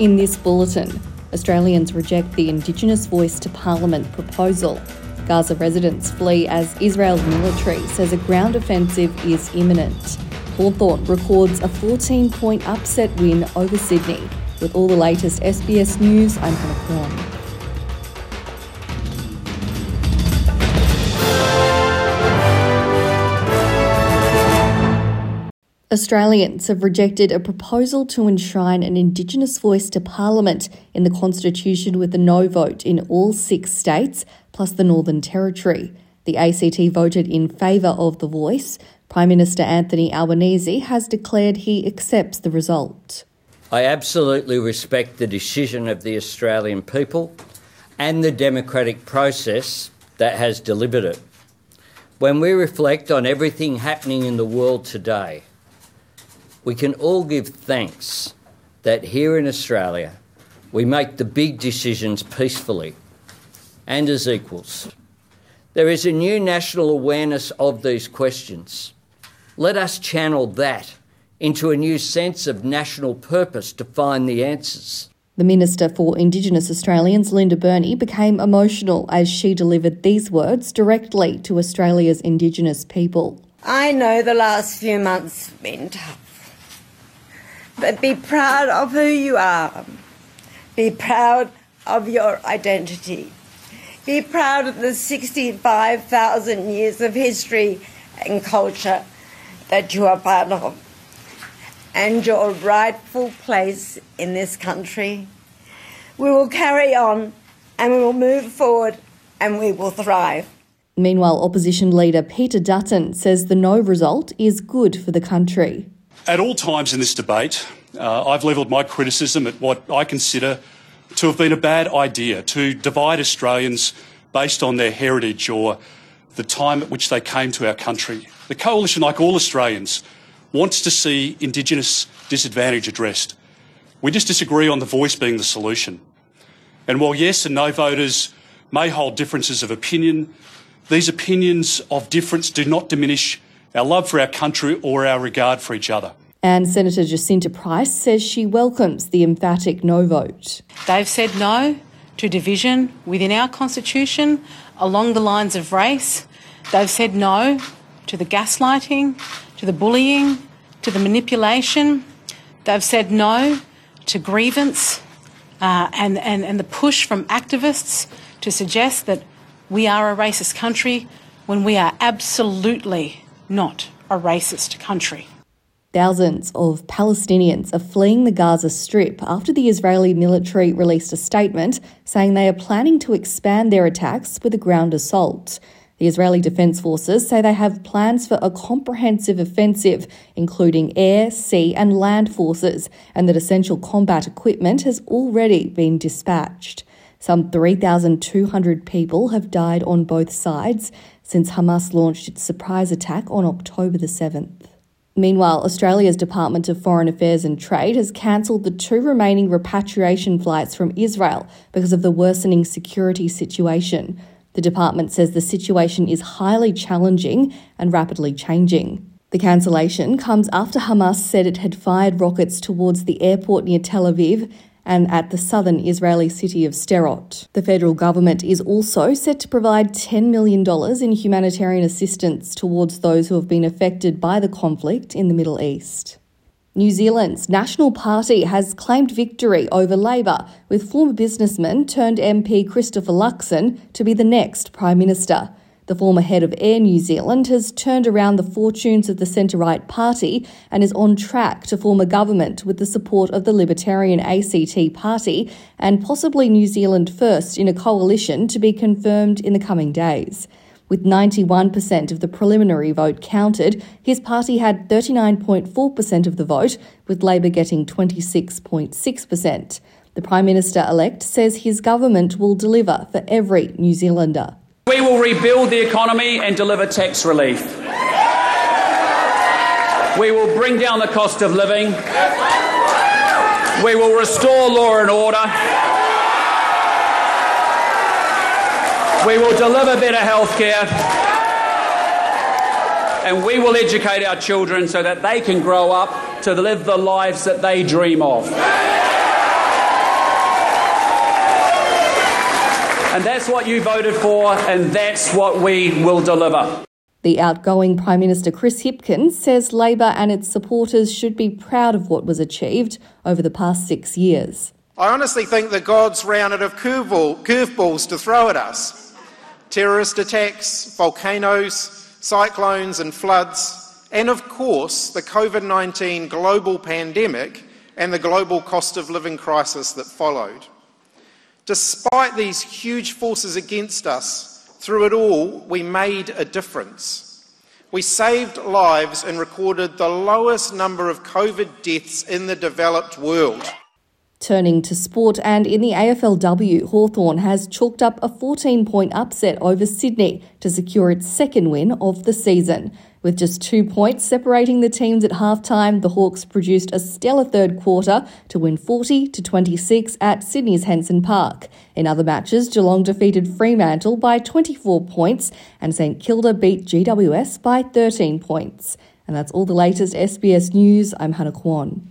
In this bulletin, Australians reject the Indigenous Voice to Parliament proposal. Gaza residents flee as Israel's military says a ground offensive is imminent. Hawthorn records a 14 point upset win over Sydney. With all the latest SBS news, I'm Hannah Kwan. Australians have rejected a proposal to enshrine an Indigenous voice to Parliament in the Constitution with a no vote in all six states, plus the Northern Territory. The ACT voted in favour of the voice. Prime Minister Anthony Albanese has declared he accepts the result. I absolutely respect the decision of the Australian people and the democratic process that has delivered it. When we reflect on everything happening in the world today, we can all give thanks that here in Australia we make the big decisions peacefully and as equals. There is a new national awareness of these questions. Let us channel that into a new sense of national purpose to find the answers. The Minister for Indigenous Australians, Linda Burney, became emotional as she delivered these words directly to Australia's Indigenous people. I know the last few months have been tough but be proud of who you are. Be proud of your identity. Be proud of the 65,000 years of history and culture that you are part of and your rightful place in this country. We will carry on and we will move forward and we will thrive. Meanwhile, opposition leader Peter Dutton says the no result is good for the country. At all times in this debate, uh, I've levelled my criticism at what I consider to have been a bad idea to divide Australians based on their heritage or the time at which they came to our country. The Coalition, like all Australians, wants to see Indigenous disadvantage addressed. We just disagree on the voice being the solution. And while yes and no voters may hold differences of opinion, these opinions of difference do not diminish our love for our country or our regard for each other. And Senator Jacinta Price says she welcomes the emphatic no vote. They've said no to division within our Constitution along the lines of race. They've said no to the gaslighting, to the bullying, to the manipulation. They've said no to grievance uh, and, and, and the push from activists to suggest that we are a racist country when we are absolutely not a racist country. Thousands of Palestinians are fleeing the Gaza Strip after the Israeli military released a statement saying they are planning to expand their attacks with a ground assault. The Israeli Defense Forces say they have plans for a comprehensive offensive, including air, sea, and land forces, and that essential combat equipment has already been dispatched. Some 3,200 people have died on both sides since Hamas launched its surprise attack on October the 7th. Meanwhile, Australia's Department of Foreign Affairs and Trade has cancelled the two remaining repatriation flights from Israel because of the worsening security situation. The department says the situation is highly challenging and rapidly changing. The cancellation comes after Hamas said it had fired rockets towards the airport near Tel Aviv and at the southern Israeli city of Sderot. The federal government is also set to provide $10 million in humanitarian assistance towards those who have been affected by the conflict in the Middle East. New Zealand's National Party has claimed victory over Labor, with former businessman turned MP Christopher Luxon to be the next Prime Minister. The former head of Air New Zealand has turned around the fortunes of the centre right party and is on track to form a government with the support of the Libertarian ACT Party and possibly New Zealand First in a coalition to be confirmed in the coming days. With 91% of the preliminary vote counted, his party had 39.4% of the vote, with Labor getting 26.6%. The Prime Minister elect says his government will deliver for every New Zealander. We will rebuild the economy and deliver tax relief. We will bring down the cost of living. We will restore law and order. We will deliver better health care. And we will educate our children so that they can grow up to live the lives that they dream of. And that's what you voted for, and that's what we will deliver. The outgoing Prime Minister Chris Hipkins says Labor and its supporters should be proud of what was achieved over the past six years. I honestly think the gods ran out of curveball, curveballs to throw at us terrorist attacks, volcanoes, cyclones, and floods, and of course, the COVID 19 global pandemic and the global cost of living crisis that followed. Despite these huge forces against us, through it all, we made a difference. We saved lives and recorded the lowest number of COVID deaths in the developed world. Turning to sport, and in the AFLW, Hawthorn has chalked up a 14 point upset over Sydney to secure its second win of the season. With just two points separating the teams at halftime, the Hawks produced a stellar third quarter to win 40 to 26 at Sydney's Henson Park. In other matches, Geelong defeated Fremantle by 24 points and St Kilda beat GWS by 13 points. And that's all the latest SBS News. I'm Hannah Kwan.